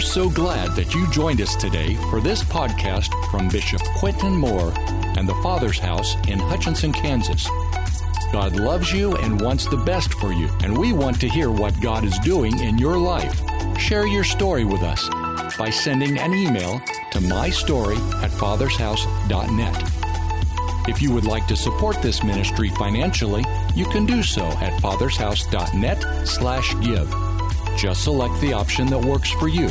We're so glad that you joined us today for this podcast from Bishop Quentin Moore and the Father's House in Hutchinson, Kansas. God loves you and wants the best for you, and we want to hear what God is doing in your life. Share your story with us by sending an email to mystory at fathershouse.net. If you would like to support this ministry financially, you can do so at fathershouse.net slash give. Just select the option that works for you.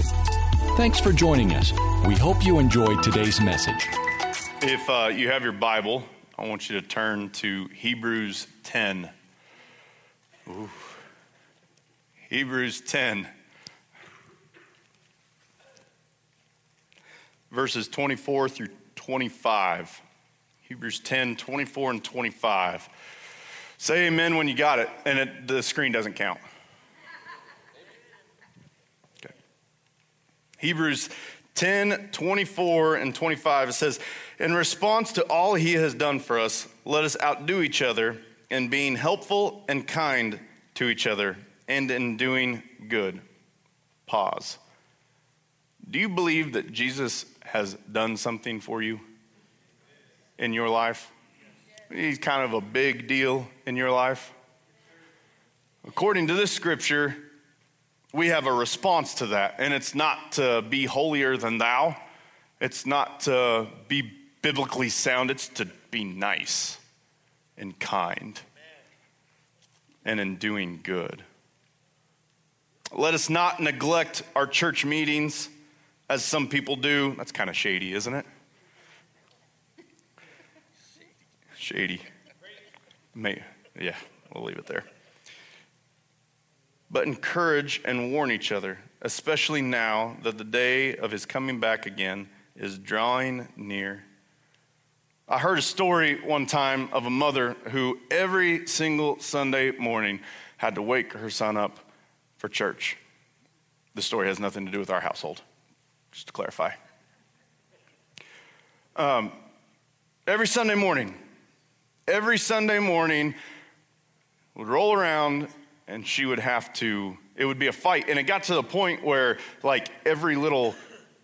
Thanks for joining us. We hope you enjoyed today's message. If uh, you have your Bible, I want you to turn to Hebrews 10. Ooh. Hebrews 10, verses 24 through 25. Hebrews 10, 24 and 25. Say amen when you got it, and it, the screen doesn't count. Hebrews 10 24 and 25, it says, In response to all he has done for us, let us outdo each other in being helpful and kind to each other and in doing good. Pause. Do you believe that Jesus has done something for you in your life? He's kind of a big deal in your life. According to this scripture, we have a response to that, and it's not to be holier than thou. It's not to be biblically sound, it's to be nice and kind and in doing good. Let us not neglect our church meetings as some people do. That's kind of shady, isn't it? Shady. May, yeah, we'll leave it there but encourage and warn each other, especially now that the day of his coming back again is drawing near. I heard a story one time of a mother who every single Sunday morning had to wake her son up for church. The story has nothing to do with our household, just to clarify. Um, every Sunday morning, every Sunday morning, would roll around and she would have to it would be a fight. And it got to the point where like every little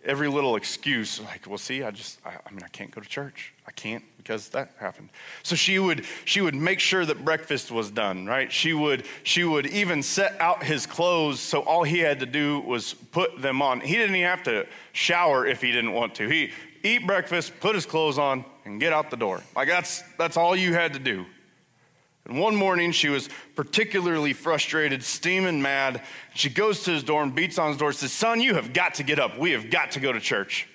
every little excuse like well see i just I, I, mean i can't go to church. I can't because that happened. So she would she would make sure that breakfast was done right? She would she would even set out his clothes so all he had to do was put them on. He didn't even have to shower if he didn't want to. He eat breakfast put his clothes on and get out the door. Like that's that's all you had to do and one morning, she was particularly frustrated, steaming mad. She goes to his door and beats on his door says, Son, you have got to get up. We have got to go to church.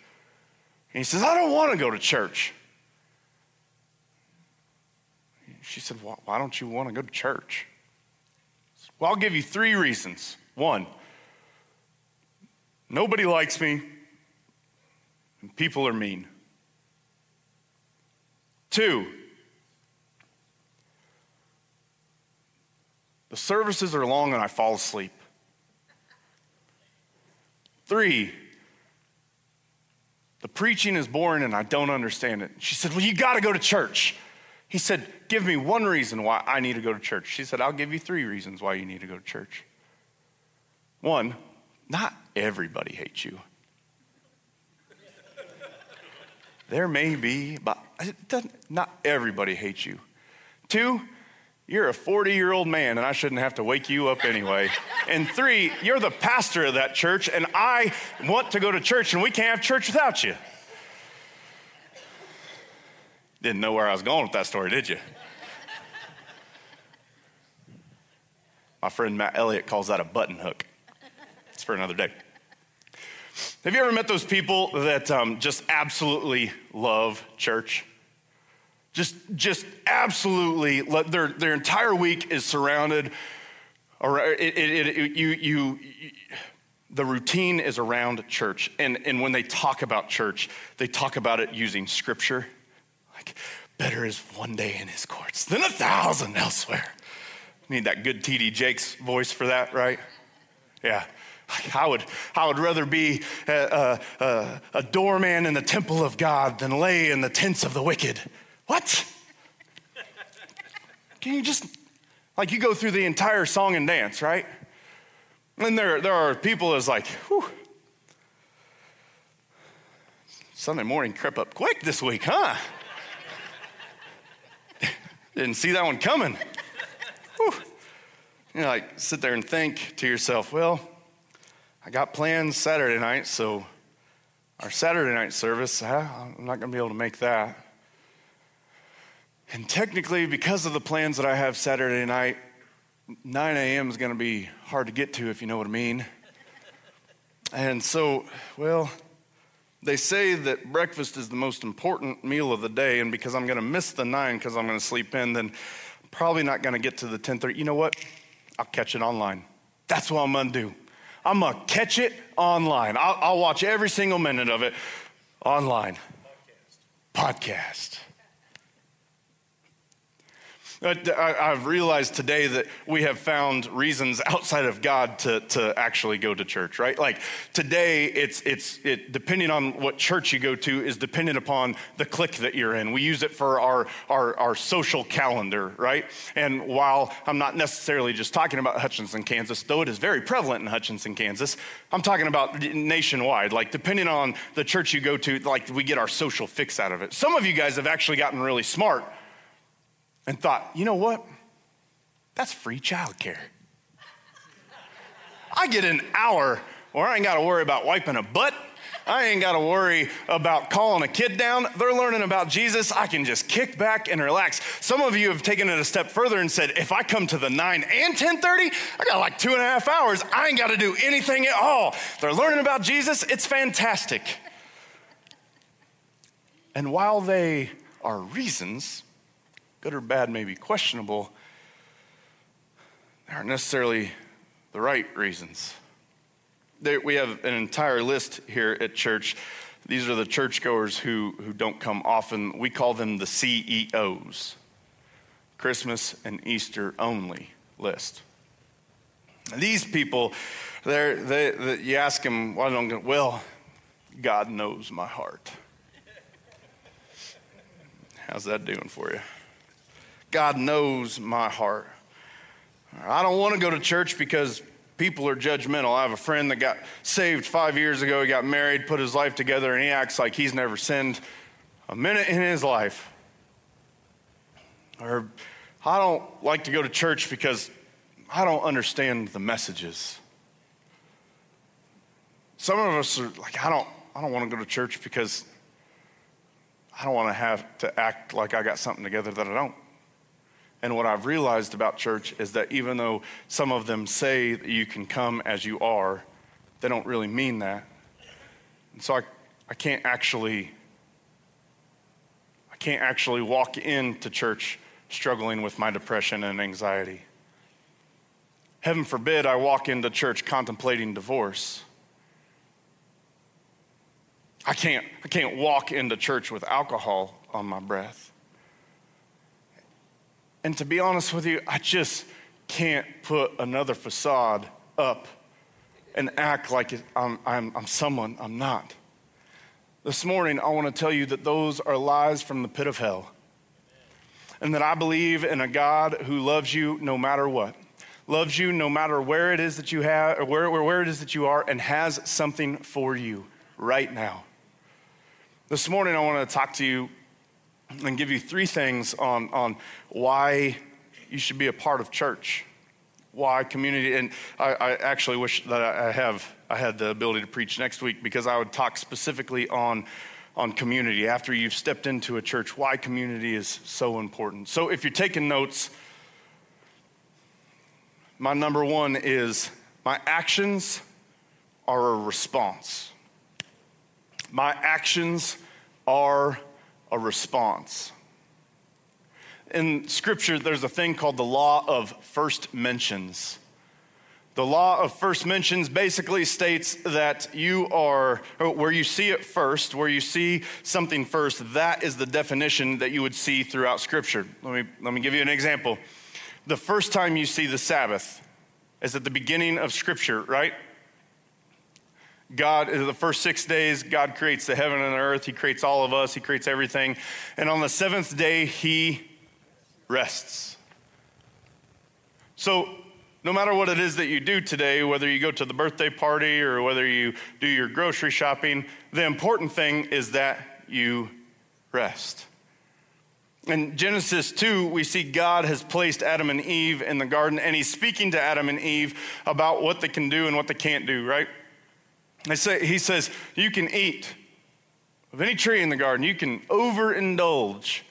And he says, I don't want to go to church. She said, Why don't you want to go to church? Well, I'll give you three reasons. One, nobody likes me, and people are mean. Two, The services are long and I fall asleep. Three, the preaching is boring and I don't understand it. She said, Well, you got to go to church. He said, Give me one reason why I need to go to church. She said, I'll give you three reasons why you need to go to church. One, not everybody hates you. there may be, but not everybody hates you. Two, you're a 40 year old man and I shouldn't have to wake you up anyway. and three, you're the pastor of that church and I want to go to church and we can't have church without you. Didn't know where I was going with that story, did you? My friend Matt Elliott calls that a button hook. It's for another day. Have you ever met those people that um, just absolutely love church? Just, just absolutely, their, their entire week is surrounded, or it, it, it, you, you, the routine is around church. And, and when they talk about church, they talk about it using scripture. Like, better is one day in his courts than a thousand elsewhere. Need that good TD Jakes voice for that, right? Yeah. I would, I would rather be a, a, a, doorman in the temple of God than lay in the tents of the wicked. What? Can you just, like, you go through the entire song and dance, right? And there, there are people that's like, whew, Sunday morning crept up quick this week, huh? Didn't see that one coming. Whew. You know, like sit there and think to yourself, well, I got plans Saturday night, so our Saturday night service, I'm not going to be able to make that. And technically, because of the plans that I have Saturday night, 9 a.m. is going to be hard to get to, if you know what I mean. And so, well, they say that breakfast is the most important meal of the day, and because I'm going to miss the 9 because I'm going to sleep in, then I'm probably not going to get to the 10:30. You know what? I'll catch it online. That's what I'm going to do. I'm going to catch it online. I'll, I'll, watch every single minute of it online. Podcast. Podcast. Uh, I've realized today that we have found reasons outside of God to, to actually go to church, right? Like today, it's, it's it, depending on what church you go to is dependent upon the clique that you're in. We use it for our, our, our social calendar, right? And while I'm not necessarily just talking about Hutchinson, Kansas, though it is very prevalent in Hutchinson, Kansas, I'm talking about nationwide. Like depending on the church you go to, like we get our social fix out of it. Some of you guys have actually gotten really smart and thought, you know what? That's free childcare. I get an hour where I ain't got to worry about wiping a butt. I ain't got to worry about calling a kid down. They're learning about Jesus. I can just kick back and relax. Some of you have taken it a step further and said, if I come to the 9 and 1030, I got like two and a half hours. I ain't got to do anything at all. They're learning about Jesus. It's fantastic. And while they are reasons, good or bad may be questionable, they aren't necessarily the right reasons. We have an entire list here at church. These are the churchgoers who, who don't come often. We call them the CEOs Christmas and Easter only list. These people, they, they, you ask them, why don't well, God knows my heart. How's that doing for you? God knows my heart. I don't want to go to church because people are judgmental. I have a friend that got saved five years ago. He got married, put his life together, and he acts like he's never sinned a minute in his life. Or I don't like to go to church because I don't understand the messages. Some of us are like, I don't, I don't want to go to church because I don't want to have to act like I got something together that I don't. And what I've realized about church is that even though some of them say that you can come as you are, they don't really mean that. And so I, I can't actually I can't actually walk into church struggling with my depression and anxiety. Heaven forbid I walk into church contemplating divorce. I can't, I can't walk into church with alcohol on my breath. And to be honest with you, I just can't put another facade up and act like I'm, I'm, I'm someone I'm not. This morning, I want to tell you that those are lies from the pit of hell. And that I believe in a God who loves you no matter what, loves you no matter where it is that you have, or where, where it is that you are, and has something for you right now. This morning, I want to talk to you and give you three things on, on why you should be a part of church, why community. And I, I actually wish that I have I had the ability to preach next week because I would talk specifically on on community after you've stepped into a church, why community is so important. So if you're taking notes, my number one is my actions are a response. My actions are a response. In Scripture, there's a thing called the law of first mentions. The law of first mentions basically states that you are, where you see it first, where you see something first, that is the definition that you would see throughout Scripture. Let me, let me give you an example. The first time you see the Sabbath is at the beginning of Scripture, right? God, the first six days, God creates the heaven and the earth. He creates all of us. He creates everything. And on the seventh day, He rests. So No matter what it is that you do today, whether you go to the birthday party or whether you do your grocery shopping, the important thing is that you rest. In Genesis 2, we see God has placed Adam and Eve in the garden, and he's speaking to Adam and Eve about what they can do and what they can't do, right? Say, he says, You can eat of any tree in the garden, you can overindulge.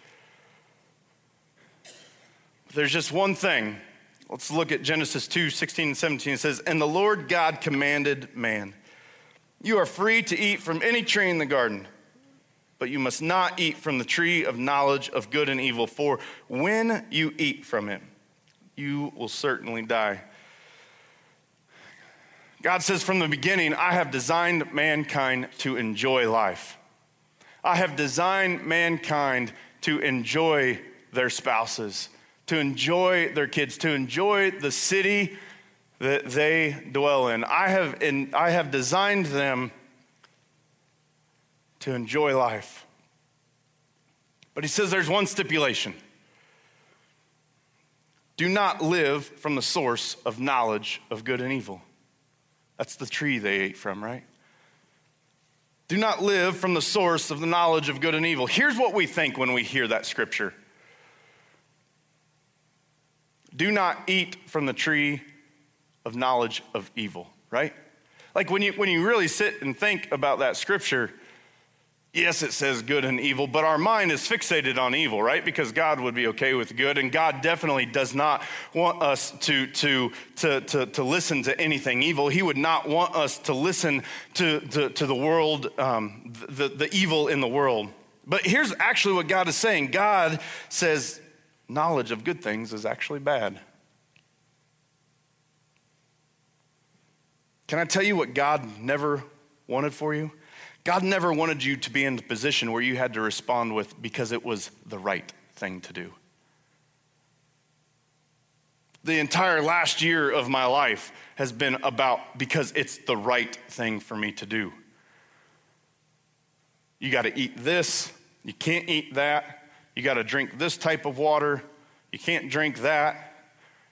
There's just one thing. Let's look at Genesis 2 16 and 17. It says, And the Lord God commanded man, You are free to eat from any tree in the garden but you must not eat from the tree of knowledge of good and evil, for when you eat from it, you will certainly die. God says from the beginning, I have designed mankind to enjoy life. I have designed mankind to enjoy their spouses, to enjoy their kids, to enjoy the city that they dwell in. I have, in, I have designed them to enjoy life. But he says there's one stipulation do not live from the source of knowledge of good and evil. That's the tree they ate from, right? Do not live from the source of the knowledge of good and evil. Here's what we think when we hear that scripture Do not eat from the tree of knowledge of evil, right? Like when you, when you really sit and think about that scripture, Yes, it says good and evil, but our mind is fixated on evil, right? Because God would be okay with good, and God definitely does not want us to, to, to, to, to listen to anything evil. He would not want us to listen to, to, to the world, um, the, the evil in the world. But here's actually what God is saying God says knowledge of good things is actually bad. Can I tell you what God never wanted for you? God never wanted you to be in the position where you had to respond with because it was the right thing to do. The entire last year of my life has been about because it's the right thing for me to do. You got to eat this, you can't eat that, you got to drink this type of water, you can't drink that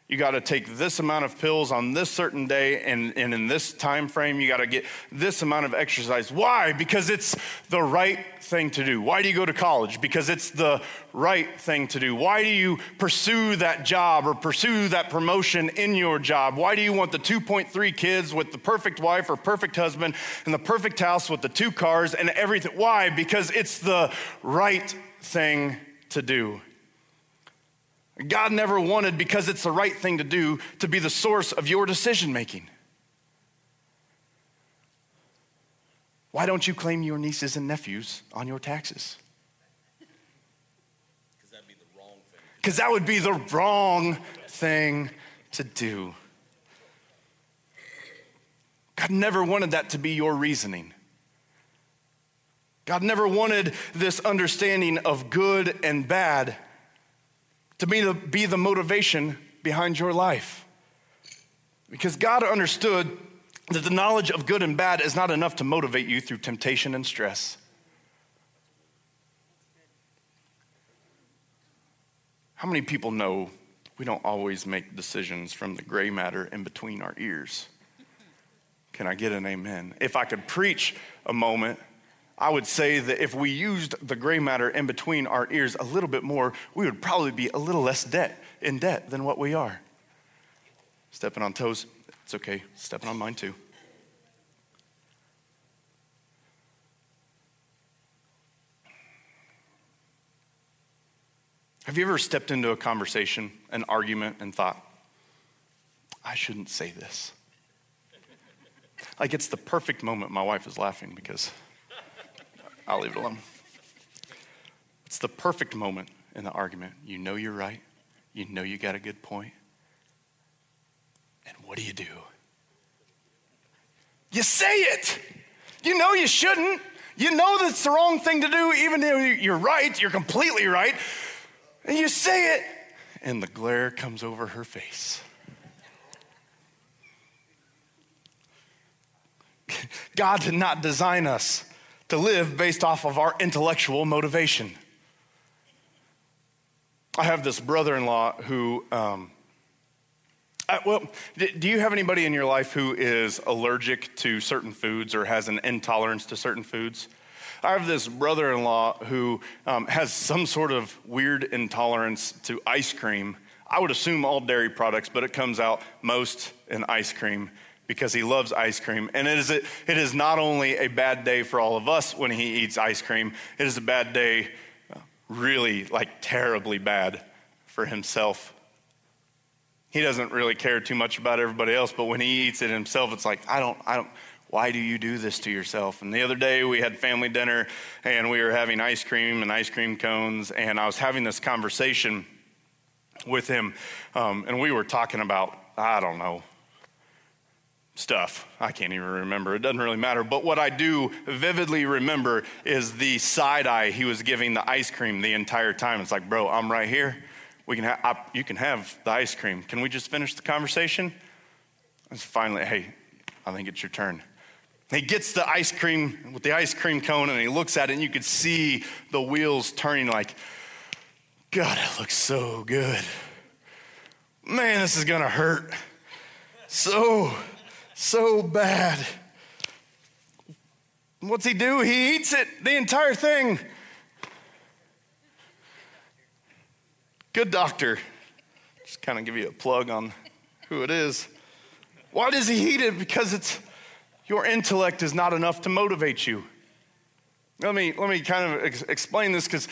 you got to take this amount of pills on this certain day and, and in this time frame you got to get this amount of exercise. Why? Because it's the right thing to do. Why do you go to college? Because it's the right thing to do. Why do you pursue that job or pursue that promotion in your job? Why do you want the 2.3 kids with the perfect wife or perfect husband and the perfect house with the two cars and everything? Why? Because it's the right thing to do God never wanted, because it's the right thing to do, to be the source of your decision making. Why don't you claim your nieces and nephews on your taxes? Because that'd be the wrong thing. Because that would be the wrong thing to do. God never wanted that to be your reasoning. God never wanted this understanding of good and bad to be the, be the motivation behind your life. Because God understood that the knowledge of good and bad is not enough to motivate you through temptation and stress. How many people know we don't always make decisions from the gray matter in between our ears? Can I get an amen? If I could preach a moment I would say that if we used the gray matter in between our ears a little bit more, we would probably be a little less debt in debt than what we are. Stepping on toes, it's okay. Stepping on mine too. Have you ever stepped into a conversation, an argument, and thought, I shouldn't say this? Like it's the perfect moment. My wife is laughing because I'll leave it alone. It's the perfect moment in the argument. You know you're right, you know you got a good point. And what do you do? You say it. You know you shouldn't. You know that's the wrong thing to do, even though you're right, you're completely right. And you say it, and the glare comes over her face. God did not design us to live based off of our intellectual motivation. I have this brother in law who um, Uh, well, do you have anybody in your life who is allergic to certain foods or has an intolerance to certain foods? I have this brother in law who um, has some sort of weird intolerance to ice cream. I would assume all dairy products, but it comes out most in ice cream because he loves ice cream. And it is, it is not only a bad day for all of us when he eats ice cream, it is a bad day, really like terribly bad for himself. He doesn't really care too much about everybody else, but when he eats it himself, it's like, I don't, I don't, why do you do this to yourself? And the other day we had family dinner and we were having ice cream and ice cream cones, and I was having this conversation with him, um, and we were talking about, I don't know, stuff. I can't even remember. It doesn't really matter. But what I do vividly remember is the side eye he was giving the ice cream the entire time. It's like, bro, I'm right here. We can have, I, you can have the ice cream. Can we just finish the conversation? And finally, hey, I think it's your turn. He gets the ice cream with the ice cream cone and he looks at it and you could see the wheels turning like, God, it looks so good. Man, this is gonna hurt. So so bad. What's he do? He eats it, the entire thing. Good doctor. Just kind of give you a plug on who it is. Why does he eat it? Because it's your intellect is not enough to motivate you. Let me, let me kind of ex- explain this because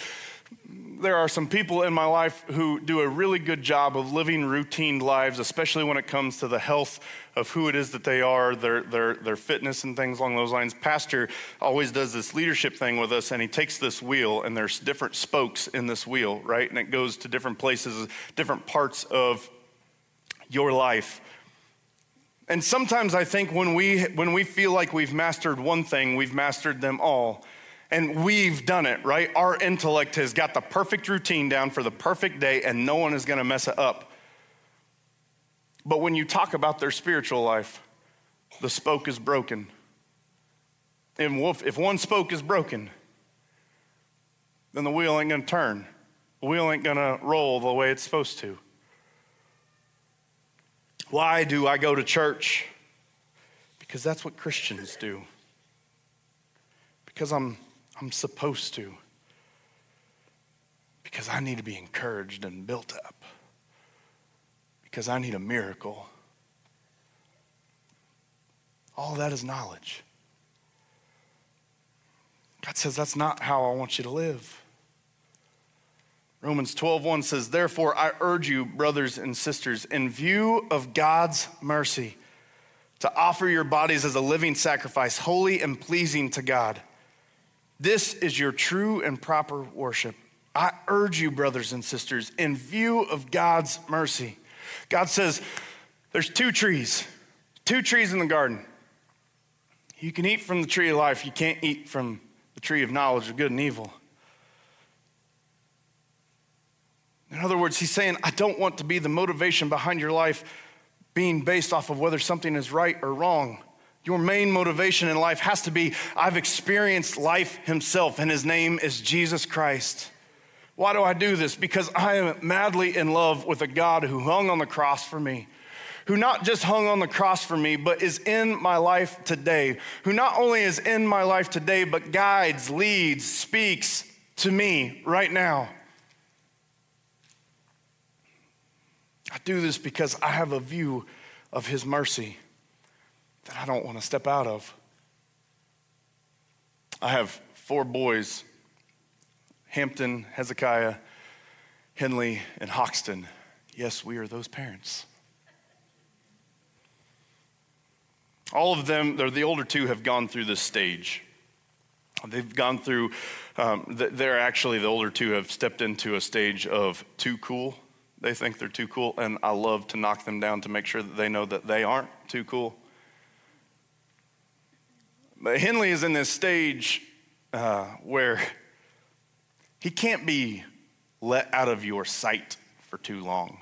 there are some people in my life who do a really good job of living routine lives, especially when it comes to the health of who it is that they are, their, their, their fitness and things along those lines. Pastor always does this leadership thing with us, and he takes this wheel, and there's different spokes in this wheel, right? And it goes to different places, different parts of your life. And sometimes I think when we, when we feel like we've mastered one thing, we've mastered them all. And we've done it, right? Our intellect has got the perfect routine down for the perfect day, and no one is going to mess it up. But when you talk about their spiritual life, the spoke is broken. And if one spoke is broken, then the wheel ain't going to turn. The wheel ain't going to roll the way it's supposed to. Why do I go to church? Because that's what Christians do. Because I'm I'm supposed to. Because I need to be encouraged and built up. Because I need a miracle. All that is knowledge. God says that's not how I want you to live. Romans 12:1 says, "Therefore I urge you, brothers and sisters, in view of God's mercy, to offer your bodies as a living sacrifice, holy and pleasing to God." This is your true and proper worship. I urge you, brothers and sisters, in view of God's mercy. God says there's two trees, two trees in the garden. You can eat from the tree of life, you can't eat from the tree of knowledge of good and evil. In other words, he's saying, I don't want to be the motivation behind your life being based off of whether something is right or wrong. Your main motivation in life has to be I've experienced life himself, and his name is Jesus Christ. Why do I do this? Because I am madly in love with a God who hung on the cross for me, who not just hung on the cross for me, but is in my life today, who not only is in my life today, but guides, leads, speaks to me right now. I do this because I have a view of his mercy that I don't want to step out of. I have four boys Hampton, Hezekiah, Henley, and Hoxton. Yes, we are those parents. All of them, they're the older two, have gone through this stage. They've gone through, um, they're actually, the older two have stepped into a stage of too cool. They think they're too cool, and I love to knock them down to make sure that they know that they aren't too cool. But Henley is in this stage uh, where he can't be let out of your sight for too long.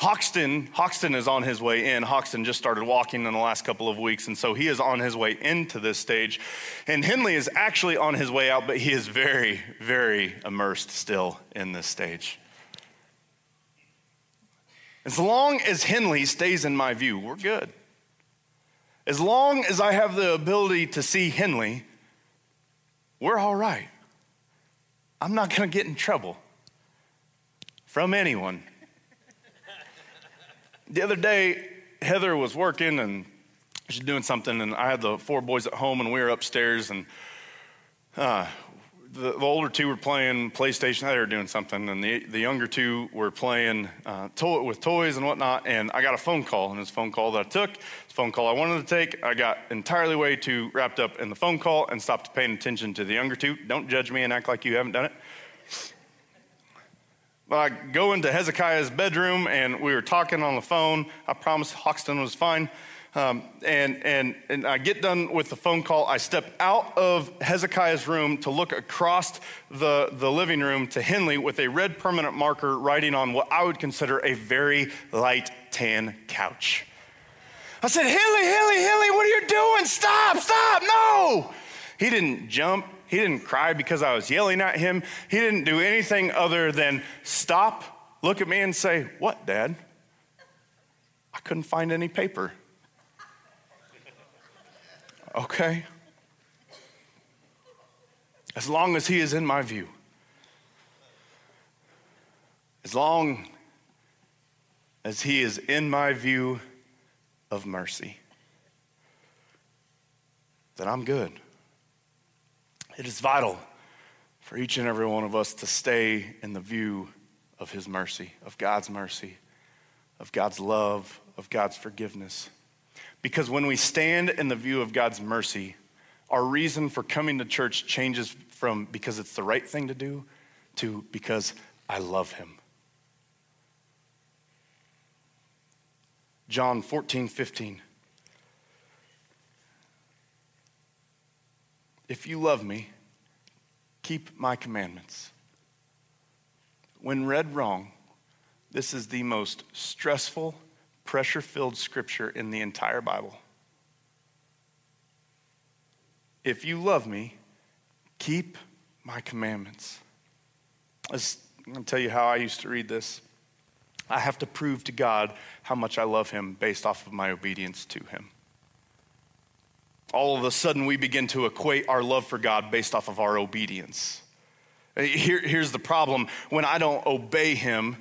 Hoxton, Hoxton is on his way in. Hoxton just started walking in the last couple of weeks, and so he is on his way into this stage. And Henley is actually on his way out, but he is very, very immersed still in this stage. As long as Henley stays in my view, we're good. As long as I have the ability to see Henley, we're all right. I'm not going to get in trouble from anyone. the other day, Heather was working and she's doing something, and I had the four boys at home, and we were upstairs, and uh, the, the, older two were playing PlayStation. They were doing something, and the, the younger two were playing uh, with toys and whatnot. And I got a phone call, and this phone call that I took, this phone call I wanted to take, I got entirely way too wrapped up in the phone call and stopped paying attention to the younger two. Don't judge me and act like you haven't done it. But I go into Hezekiah's bedroom, and we were talking on the phone. I promised Hoxton was fine. Um, and, and, and I get done with the phone call. I step out of Hezekiah's room to look across the, the living room to Henley with a red permanent marker writing on what I would consider a very light tan couch. I said, Henley, Henley, Henley, what are you doing? Stop, stop, no. He didn't jump. He didn't cry because I was yelling at him. He didn't do anything other than stop, look at me, and say, What, Dad? I couldn't find any paper. Okay? As long as He is in my view, as long as He is in my view of mercy, then I'm good. It is vital for each and every one of us to stay in the view of His mercy, of God's mercy, of God's love, of God's forgiveness. Because when we stand in the view of God's mercy, our reason for coming to church changes from because it's the right thing to do to because I love him. John 14, 15. If you love me, keep my commandments. When read wrong, this is the most stressful pressure filled scripture in the entire Bible. If you love me, keep my commandments. I'm going to tell you how I used to read this. I have to prove to God how much I love him based off of my obedience to him. All of a sudden, we begin to equate our love for God based off of our obedience. Eh, here, here's the problem when I don't obey him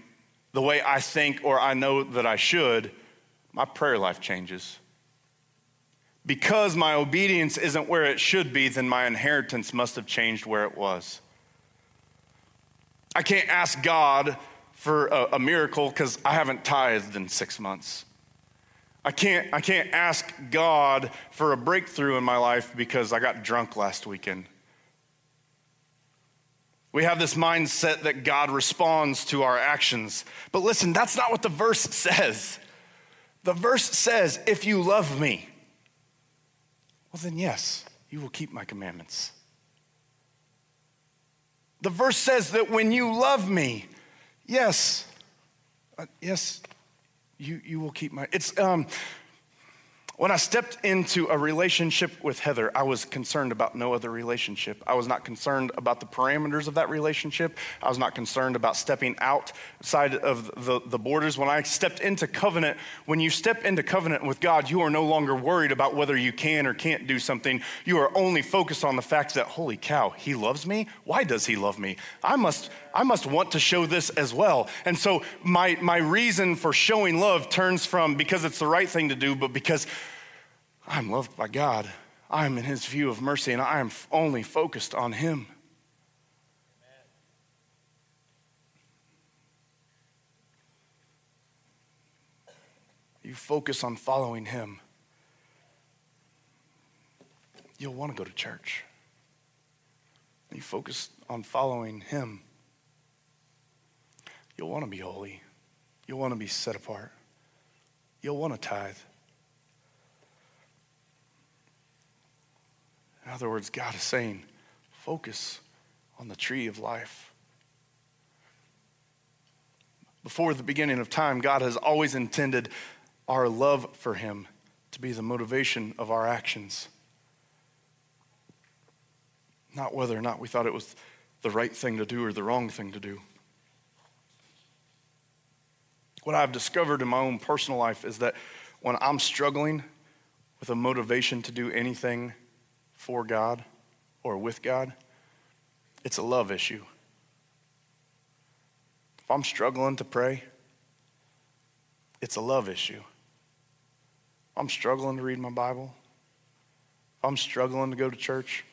the way I think or I know that I should, my prayer life changes. Because my obedience isn't where it should be, then my inheritance must have changed where it was. I can't ask God for a, a miracle because I haven't tithed in six months. I can't, I can't ask God for a breakthrough in my life because I got drunk last weekend. We have this mindset that God responds to our actions. But listen, that's not what the verse says. The verse says, If you love me, well, then yes, you will keep my commandments. The verse says that when you love me, yes, uh, yes, you, you will keep my. It's, um, when I stepped into a relationship with Heather, I was concerned about no other relationship. I was not concerned about the parameters of that relationship. I was not concerned about stepping outside of the, the borders. When I stepped into covenant, when you step into covenant with God, you are no longer worried about whether you can or can't do something. You are only focused on the fact that, holy cow, he loves me? Why does he love me? I must, I must want to show this as well. And so my, my reason for showing love turns from because it's the right thing to do, but because I'm loved by God. I'm in his view of mercy, and I am only focused on him. You focus on following him, you'll want to go to church. You focus on following him, you'll want to be holy. You'll want to be set apart. You'll want to tithe. In other words, God is saying, focus on the tree of life. Before the beginning of time, God has always intended our love for Him to be the motivation of our actions. Not whether or not we thought it was the right thing to do or the wrong thing to do. what I've discovered in my own personal life is that when I'm struggling with a motivation to do anything for God or with God, it's a love issue. If I'm struggling to pray, it's a love issue. If I'm struggling to read my Bible, if I'm struggling to go to church,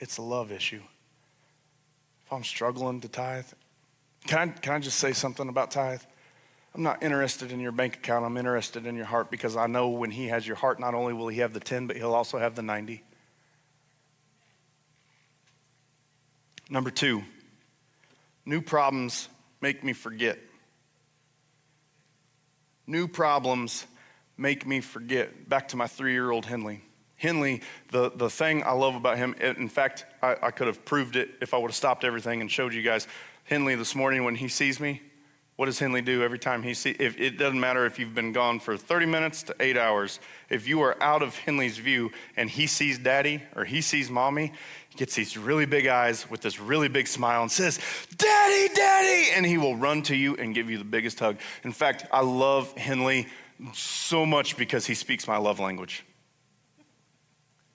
it's a love issue. If I'm struggling to tithe, can I, can I just say something about tithe? I'm not interested in your bank account. I'm interested in your heart because I know when He has your heart, not only will He have the 10, but He'll also have the 90. Number two, new problems make me forget. New problems make me forget. Back to my three year old Henley. Henley, the, the thing I love about him, in fact, I, I could have proved it if I would have stopped everything and showed you guys. Henley, this morning when he sees me, what does Henley do every time he sees? If it doesn't matter if you've been gone for 30 minutes to eight hours, if you are out of Henley's view and he sees daddy or he sees mommy, gets these really big eyes with this really big smile and says, Daddy, Daddy! And he will run to you and give you the biggest hug. In fact, I love Henley so much because he speaks my love language.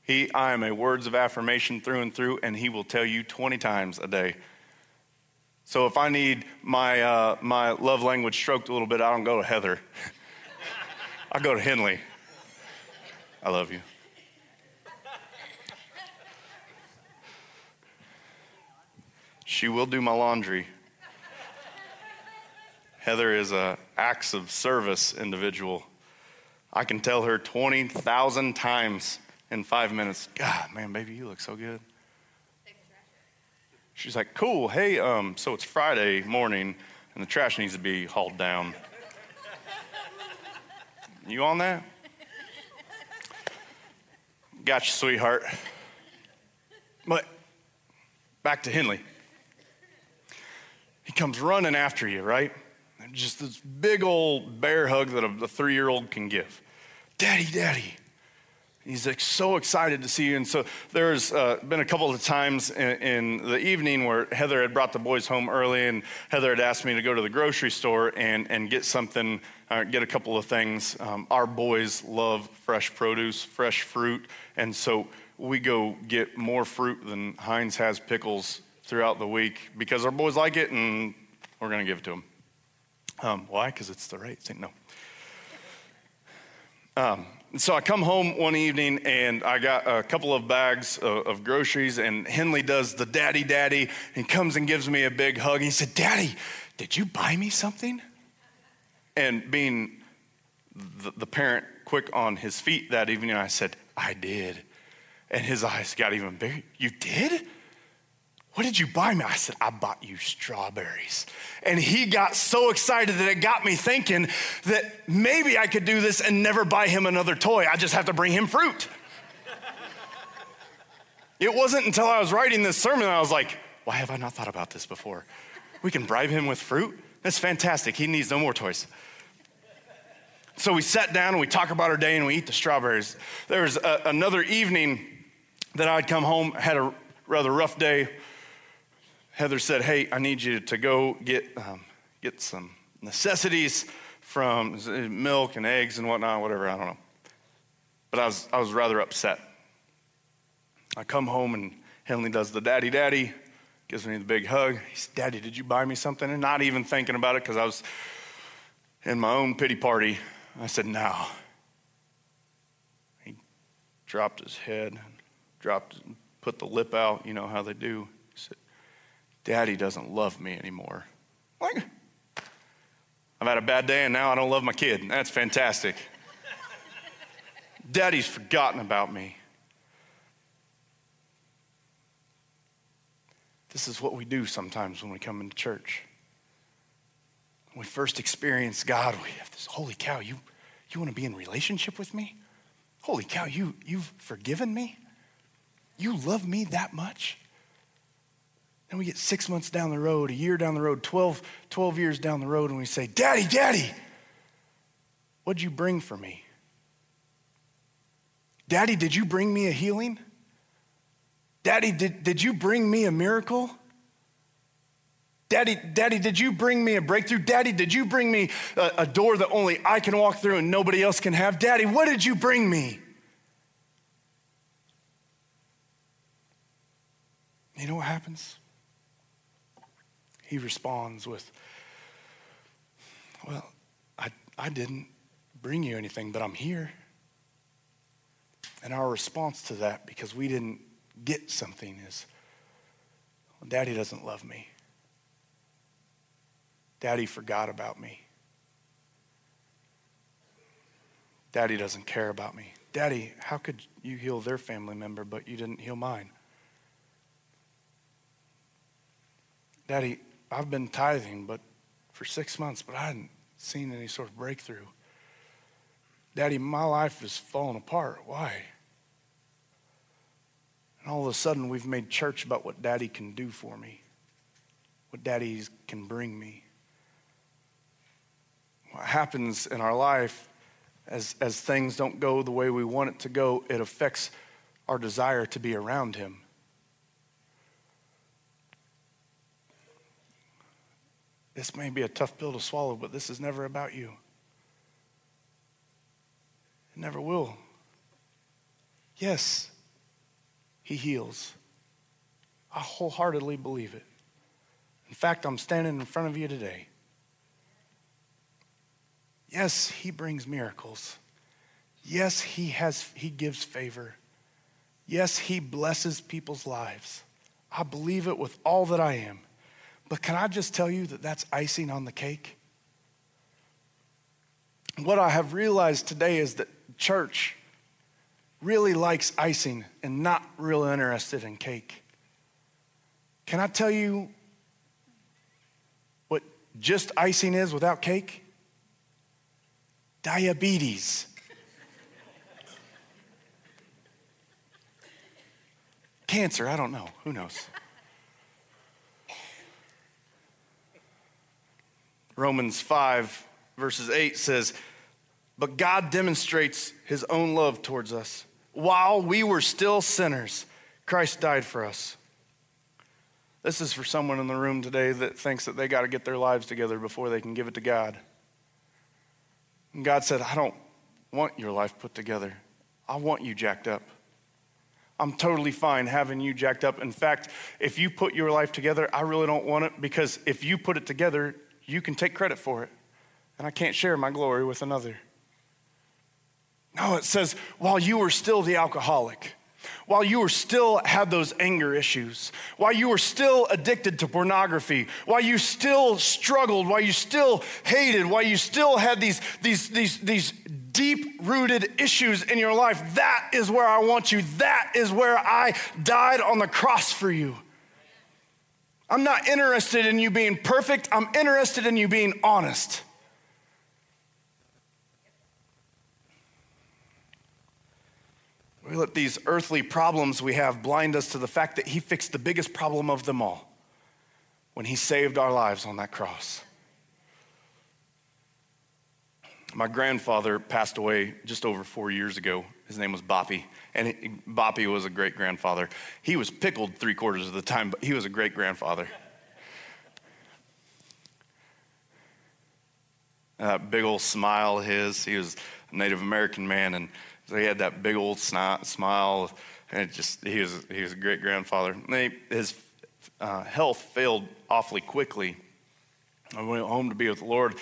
He, I am a words of affirmation through and through, and he will tell you 20 times a day so if I need my, uh, my love language stroked a little bit, I don't go to Heather. I go to Henley. I love you. She will do my laundry. Heather is a acts of service individual. I can tell her 20,000 times in five minutes, God, man, baby, you look so good. She's like, cool. Hey, um, so it's Friday morning and the trash needs to be hauled down. You on that? Got you, sweetheart. But back to Henley. He comes running after you, right? Just this big old bear hug that a, a three year old can give. Daddy, daddy. He's like, so excited to see you. And so there's uh, been a couple of times in, in, the evening where Heather had brought the boys home early, and Heather had asked me to go to the grocery store and, and get something, uh, get a couple of things. Um, our boys love fresh produce, fresh fruit. And so we go get more fruit than Heinz has pickles throughout the week because our boys like it, and we're going to give it to them. Um, why? Because it's the right thing? No. Um, so I come home one evening and I got a couple of bags of, of, groceries, and Henley does the daddy daddy and comes and gives me a big hug. He said, Daddy, did you buy me something? And being the, the parent quick on his feet that evening, I said, I did. And his eyes got even bigger. You did? What did you buy me? I said, I bought you strawberries. And he got so excited that it got me thinking that maybe I could do this and never buy him another toy. I just have to bring him fruit. it wasn't until I was writing this sermon that I was like, why have I not thought about this before? We can bribe him with fruit? That's fantastic. He needs no more toys. So we sat down and we talk about our day and we eat the strawberries. There was a, another evening that I'd come home, had a rather rough day Heather said, Hey, I need you to go get, um, get some necessities from milk and eggs and whatnot, whatever, I don't know. But I was, I was rather upset. I come home and Henley does the daddy daddy, gives me the big hug. He said, Daddy, did you buy me something? And not even thinking about it because I was in my own pity party. I said, No. He dropped his head, dropped, put the lip out, you know how they do. Daddy doesn't love me anymore. Like, I've had a bad day and now I don't love my kid. That's fantastic. Daddy's forgotten about me. This is what we do sometimes when we come into church. When we first experience God, we have this holy cow, you, you want to be in relationship with me? Holy cow, you, you've forgiven me? You love me that much? Then we get six months down the road, a year down the road, 12, 12 years down the road, and we say, Daddy, Daddy, what'd you bring for me? Daddy, did you bring me a healing? Daddy, did, did you bring me a miracle? Daddy, Daddy, did you bring me a breakthrough? Daddy, did you bring me a, a door that only I can walk through and nobody else can have? Daddy, what did you bring me? You know what happens? He responds with, Well, I, I didn't bring you anything, but I'm here. And our response to that, because we didn't get something, is, well, Daddy doesn't love me. Daddy forgot about me. Daddy doesn't care about me. Daddy, how could you heal their family member, but you didn't heal mine? Daddy, I've been tithing, but for six months, but I hadn't seen any sort of breakthrough. Daddy, my life is falling apart. Why? And all of a sudden, we've made church about what daddy can do for me, what daddy can bring me. What happens in our life as, as things don't go the way we want it to go, it affects our desire to be around him. This may be a tough pill to swallow, but this is never about you. It never will. Yes, He heals. I wholeheartedly believe it. In fact, I'm standing in front of you today. Yes, He brings miracles. Yes, He, has, he gives favor. Yes, He blesses people's lives. I believe it with all that I am. But can I just tell you that that's icing on the cake? What I have realized today is that church really likes icing and not real interested in cake. Can I tell you what just icing is without cake? Diabetes. Cancer, I don't know. Who knows? Romans 5, verses 8 says, But God demonstrates his own love towards us. While we were still sinners, Christ died for us. This is for someone in the room today that thinks that they got to get their lives together before they can give it to God. And God said, I don't want your life put together. I want you jacked up. I'm totally fine having you jacked up. In fact, if you put your life together, I really don't want it because if you put it together, you can take credit for it, and I can't share my glory with another. No, it says, while you were still the alcoholic, while you were still had those anger issues, while you were still addicted to pornography, while you still struggled, while you still hated, while you still had these, these, these, these deep rooted issues in your life, that is where I want you. That is where I died on the cross for you. I'm not interested in you being perfect, I'm interested in you being honest. We let these earthly problems we have blind us to the fact that He fixed the biggest problem of them all when He saved our lives on that cross. My grandfather passed away just over four years ago. His name was Boppy, and he, Boppy was a great grandfather. He was pickled three quarters of the time, but he was a great grandfather. That big old smile of his, he was a Native American man, and so he had that big old snot, smile, and it just he was he was a great grandfather. his uh, health failed awfully quickly. I went home to be with the Lord.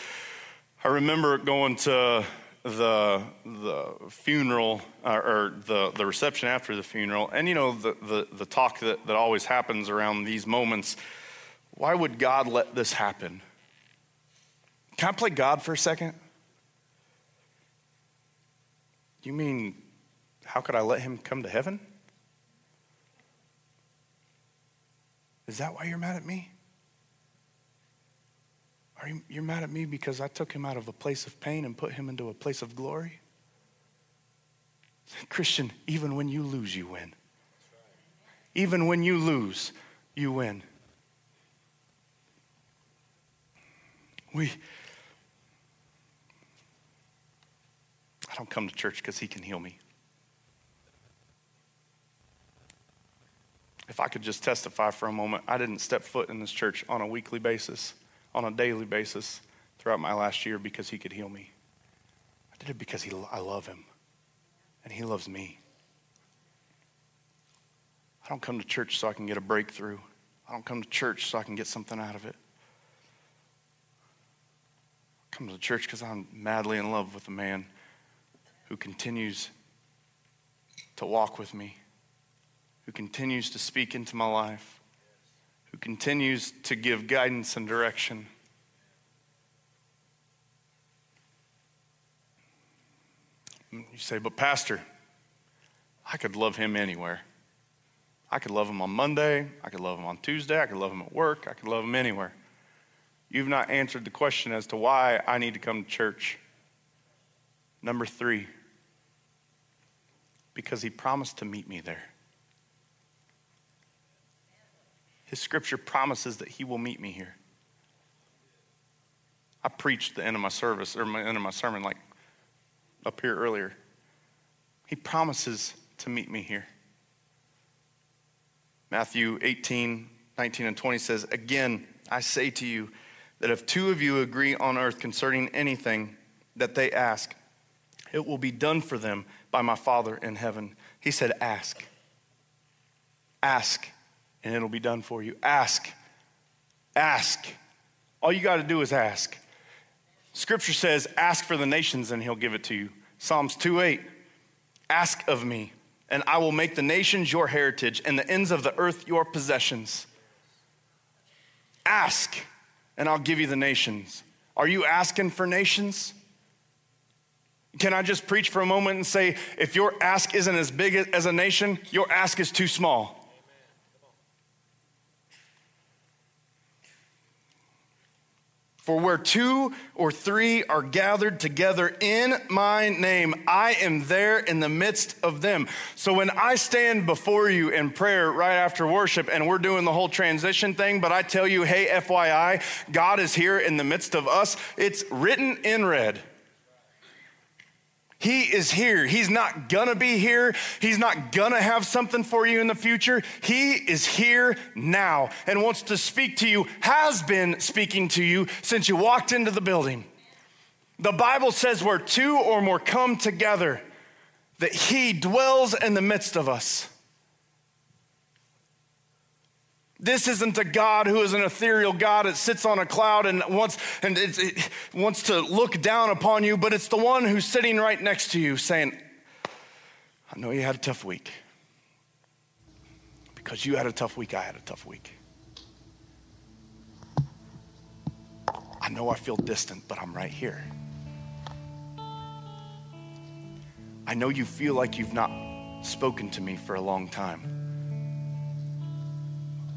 I remember going to the the funeral uh, or the, the reception after the funeral, and you know the, the, the talk that, that always happens around these moments. Why would God let this happen? Can I play God for a second? You mean, how could I let him come to heaven? Is that why you're mad at me? Are you you're mad at me because I took him out of a place of pain and put him into a place of glory? Christian, even when you lose, you win. Even when you lose, you win. We I don't come to church because he can heal me. If I could just testify for a moment, I didn't step foot in this church on a weekly basis, on a daily basis throughout my last year because he could heal me. I did it because he, I love him and he loves me. I don't come to church so I can get a breakthrough. I don't come to church so I can get something out of it. I come to church because I'm madly in love with a man who continues to walk with me, who continues to speak into my life, who continues to give guidance and direction. You say, but Pastor, I could love him anywhere. I could love him on Monday. I could love him on Tuesday. I could love him at work. I could love him anywhere. You've not answered the question as to why I need to come to church. Number three, because he promised to meet me there. His scripture promises that he will meet me here. I preached the end of my service, or my end of my sermon, like up here earlier. He promises to meet me here. Matthew 18, 19, and 20 says, Again, I say to you that if two of you agree on earth concerning anything that they ask, it will be done for them by my Father in heaven. He said, Ask. Ask, and it'll be done for you. Ask. Ask. All you got to do is ask. Scripture says, Ask for the nations, and he'll give it to you. Psalms 2 8. Ask of me, and I will make the nations your heritage and the ends of the earth your possessions. Ask, and I'll give you the nations. Are you asking for nations? Can I just preach for a moment and say, if your ask isn't as big as a nation, your ask is too small? For where two or three are gathered together in my name, I am there in the midst of them. So when I stand before you in prayer right after worship and we're doing the whole transition thing, but I tell you, hey, FYI, God is here in the midst of us, it's written in red. He is here. He's not gonna be here. He's not gonna have something for you in the future. He is here now and wants to speak to you, has been speaking to you since you walked into the building. The Bible says where two or more come together, that He dwells in the midst of us. This isn't a God who is an ethereal God that sits on a cloud and wants, and it wants to look down upon you, but it's the one who's sitting right next to you saying, I know you had a tough week. Because you had a tough week, I had a tough week. I know I feel distant, but I'm right here. I know you feel like you've not spoken to me for a long time.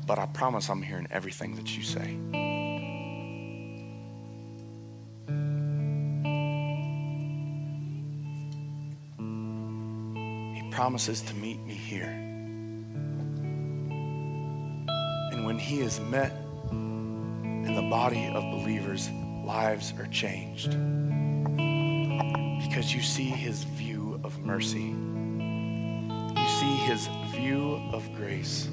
But I promise I'm hearing everything that you say. He promises to meet me here. And when He is met in the body of believers, lives are changed. Because you see His view of mercy, you see His view of grace.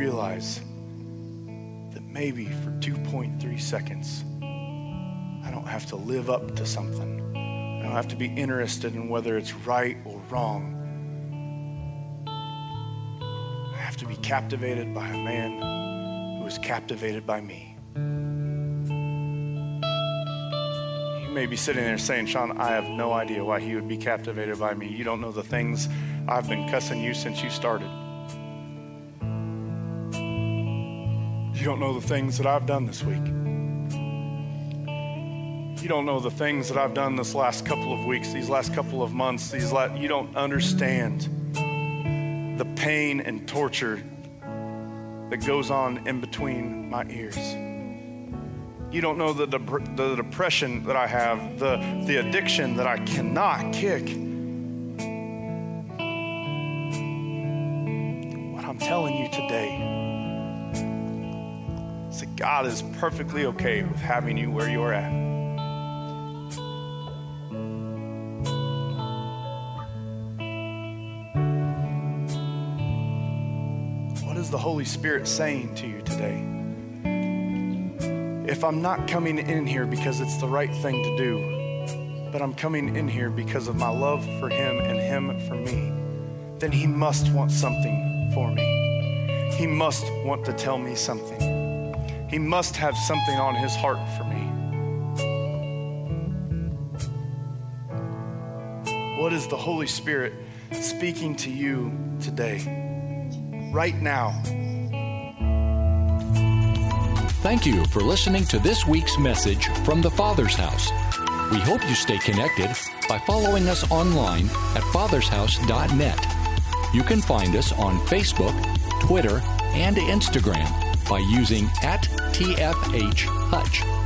Realize that maybe for 2.3 seconds, I don't have to live up to something. I don't have to be interested in whether it's right or wrong. I have to be captivated by a man who is captivated by me. You may be sitting there saying, Sean, I have no idea why he would be captivated by me. You don't know the things I've been cussing you since you started. You don't know the things that I've done this week. You don't know the things that I've done this last couple of weeks, these last couple of months. These you don't understand the pain and torture that goes on in between my ears. You don't know the, the depression that I have, the, the addiction that I cannot kick. What I'm telling you today God is perfectly okay with having you where you're at. What is the Holy Spirit saying to you today? If I'm not coming in here because it's the right thing to do, but I'm coming in here because of my love for Him and Him for me, then He must want something for me. He must want to tell me something. He must have something on His heart for me. What is the Holy Spirit speaking to you today, right now? Thank you for listening to this week's message from the Father's House. We hope you stay connected by following us online at fathershouse.net. You can find us on Facebook, Twitter, and Instagram by using at TFH Hutch.